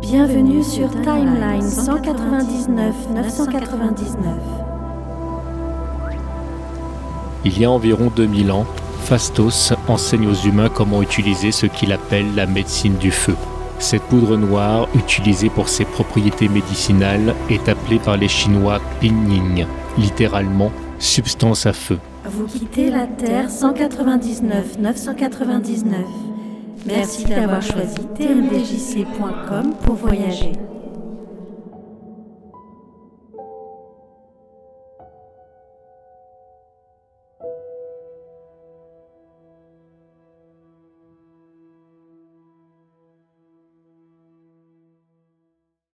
Bienvenue sur Timeline 199 999. Il y a environ 2000 ans, Fastos enseigne aux humains comment utiliser ce qu'il appelle la médecine du feu. Cette poudre noire, utilisée pour ses propriétés médicinales, est appelée par les Chinois Pinyin, littéralement substance à feu. Vous quittez la Terre 199 999. Merci d'avoir choisi tmdjc.com pour voyager.